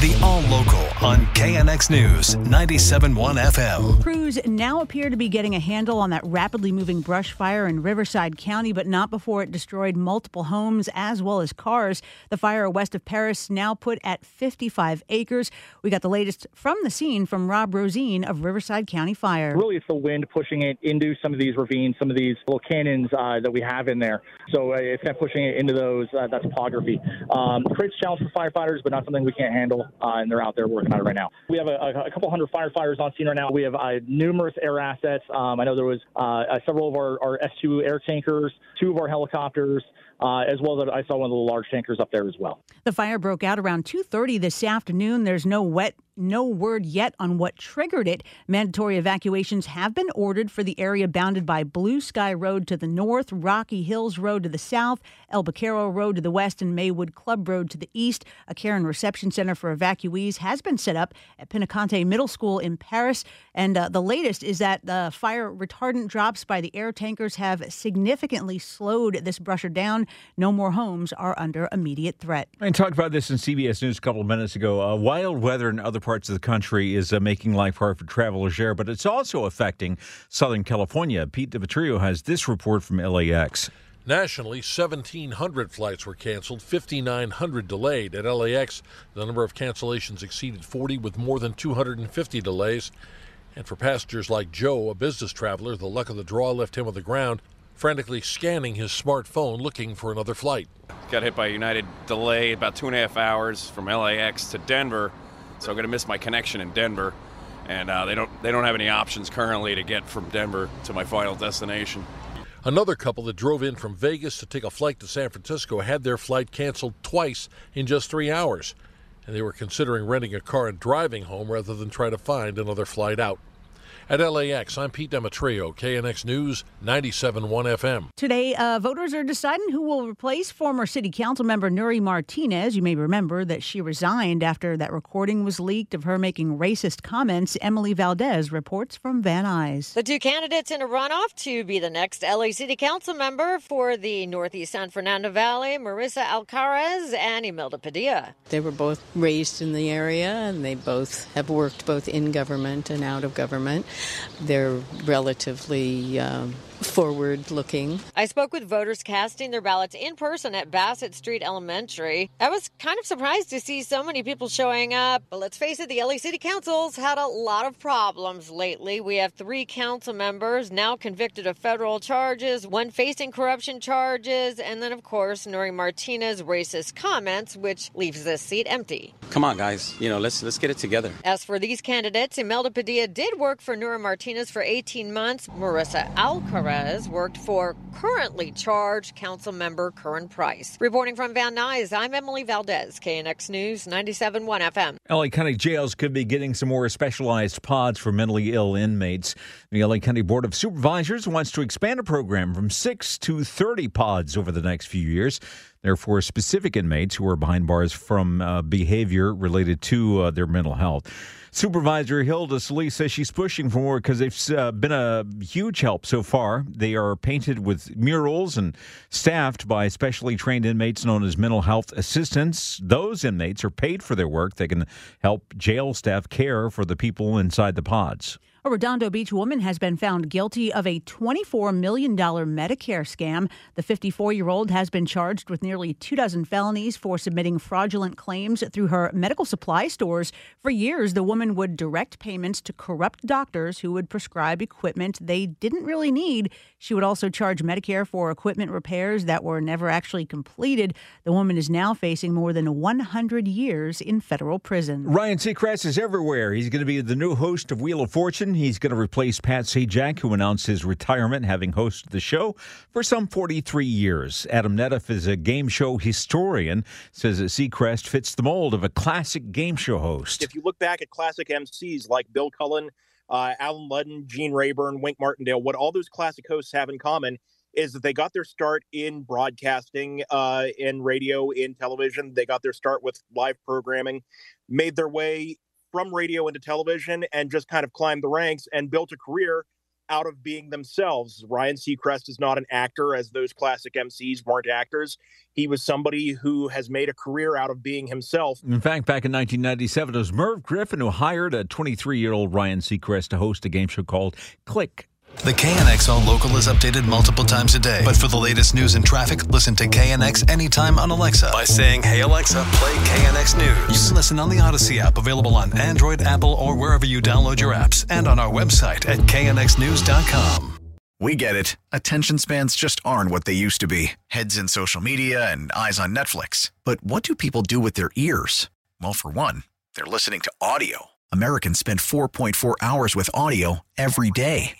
The All Local on KNX News 97.1 FM. Crews now appear to be getting a handle on that rapidly moving brush fire in Riverside County, but not before it destroyed multiple homes as well as cars. The fire west of Perris now put at 55 acres. We got the latest from the scene from Rob Roseen of Riverside County Fire. Really, it's the wind pushing it into some of these ravines, some of these little canyons uh, that we have in there. So uh, it's kind of pushing it into those. Uh, that's topography. Um, creates a challenge for firefighters, but not something we can't handle and they're out there working on it right now. We have a, a, a couple hundred firefighters on scene right now. We have uh, numerous air assets. Um, I know there was uh, several of our, our S2 air tankers, two of our helicopters. Uh, as well as I saw one of the large tankers up there as well. The fire broke out around 2:30 this afternoon. There's no wet no word yet on what triggered it. Mandatory evacuations have been ordered for the area bounded by Blue Sky Road to the north, Rocky Hills Road to the south, El Baquero Road to the west, and Maywood Club Road to the east. A care and reception center for evacuees has been set up at Pinacate Middle School in Perris. And uh, the latest is that the fire retardant drops by the air tankers have significantly slowed this brusher down. No more homes are under immediate threat. I talked about this in CBS News a couple of minutes ago. Uh, wild weather in other parts of the country is uh, making life hard for travelers there, but it's also affecting Southern California. Pete Demetriou has this report from LAX. Nationally, 1,700 flights were canceled, 5,900 delayed. At LAX, the number of cancellations exceeded 40, with more than 250 delays. And for passengers like Joe, a business traveler, the luck of the draw left him on the ground, frantically scanning his smartphone looking for another flight. Got hit by a United delay about two and a half hours from LAX to Denver so I'm going to miss my connection in Denver, and uh, they don't they don't have any options currently to get from Denver to my final destination. Another couple that drove in from Vegas to take a flight to San Francisco had their flight canceled twice in just three hours, and they were considering renting a car and driving home rather than try to find another flight out. At LAX, I'm Pete Demetriou, KNX News 97.1 FM. Today, uh, voters are deciding who will replace former City Council member Nury Martinez. You may remember that she resigned after that recording was leaked of her making racist comments. Emily Valdez reports from Van Nuys. The two candidates in a runoff to be the next LA City Council member for the Northeast San Fernando Valley, Marisa Alcaraz and Imelda Padilla. They were both raised in the area and they both have worked both in government and out of government. They're relatively um, forward looking. I spoke with voters casting their ballots in person at Bassett Street Elementary. I was kind of surprised to see so many people showing up. But let's face it, the LA City Council's had a lot of problems lately. We have three council members now convicted of federal charges, one facing corruption charges, and then, of course, Nury Martinez racist comments, which leaves this seat empty. Come on, guys. You know, let's let's get it together. As for these candidates, Imelda Padilla did work for Nury Martinez for 18 months. Marisa Alcaraz worked for currently charged council member Curran Price. Reporting from Van Nuys, I'm Emily Valdez, KNX News 97.1 FM. LA County jails could be getting some more specialized pods for mentally ill inmates. The LA County Board of Supervisors wants to expand a program from 6 to 30 pods over the next few years. Therefore, specific inmates who are behind bars from uh, behavior related to uh, their mental health. Supervisor Hilda Solis says she's pushing for more because they've uh, been a huge help so far. They are painted with murals and staffed by specially trained inmates known as mental health assistants. Those inmates are paid for their work. They can help jail staff care for the people inside the pods. A Redondo Beach woman has been found guilty of a $24 million Medicare scam. The 54 year old has been charged with nearly two dozen felonies for submitting fraudulent claims through her medical supply stores. For years, the woman would direct payments to corrupt doctors who would prescribe equipment they didn't really need. She would also charge Medicare for equipment repairs that were never actually completed. The woman is now facing more than 100 years in federal prison. Ryan Seacrest is everywhere. He's going to be the new host of Wheel of Fortune He's going to replace Pat Sajak, who announced his retirement, having hosted the show for some 43 years. Adam Nedeff is a game show historian, says that Seacrest fits the mold of a classic game show host. If you look back at classic MCs like Bill Cullen, uh, Allen Ludden, Gene Rayburn, Wink Martindale, what all those classic hosts have in common is that they got their start in broadcasting, uh, in radio, in television. They got their start with live programming, made their way from radio into television, and just kind of climbed the ranks and built a career out of being themselves. Ryan Seacrest is not an actor, as those classic MCs weren't actors. He was somebody who has made a career out of being himself. In fact, back in 1997, it was Merv Griffin who hired a 23 year old Ryan Seacrest to host a game show called Click. The KNX All Local is updated multiple times a day. But for the latest news and traffic, listen to KNX anytime on Alexa by saying, Hey Alexa, play KNX News. You can listen on the Odyssey app, available on Android, Apple, or wherever you download your apps, and on our website at knxnews.com. We get it. Attention spans just aren't what they used to be heads in social media and eyes on Netflix. But what do people do with their ears? Well, for one, they're listening to audio. Americans spend 4.4 hours with audio every day.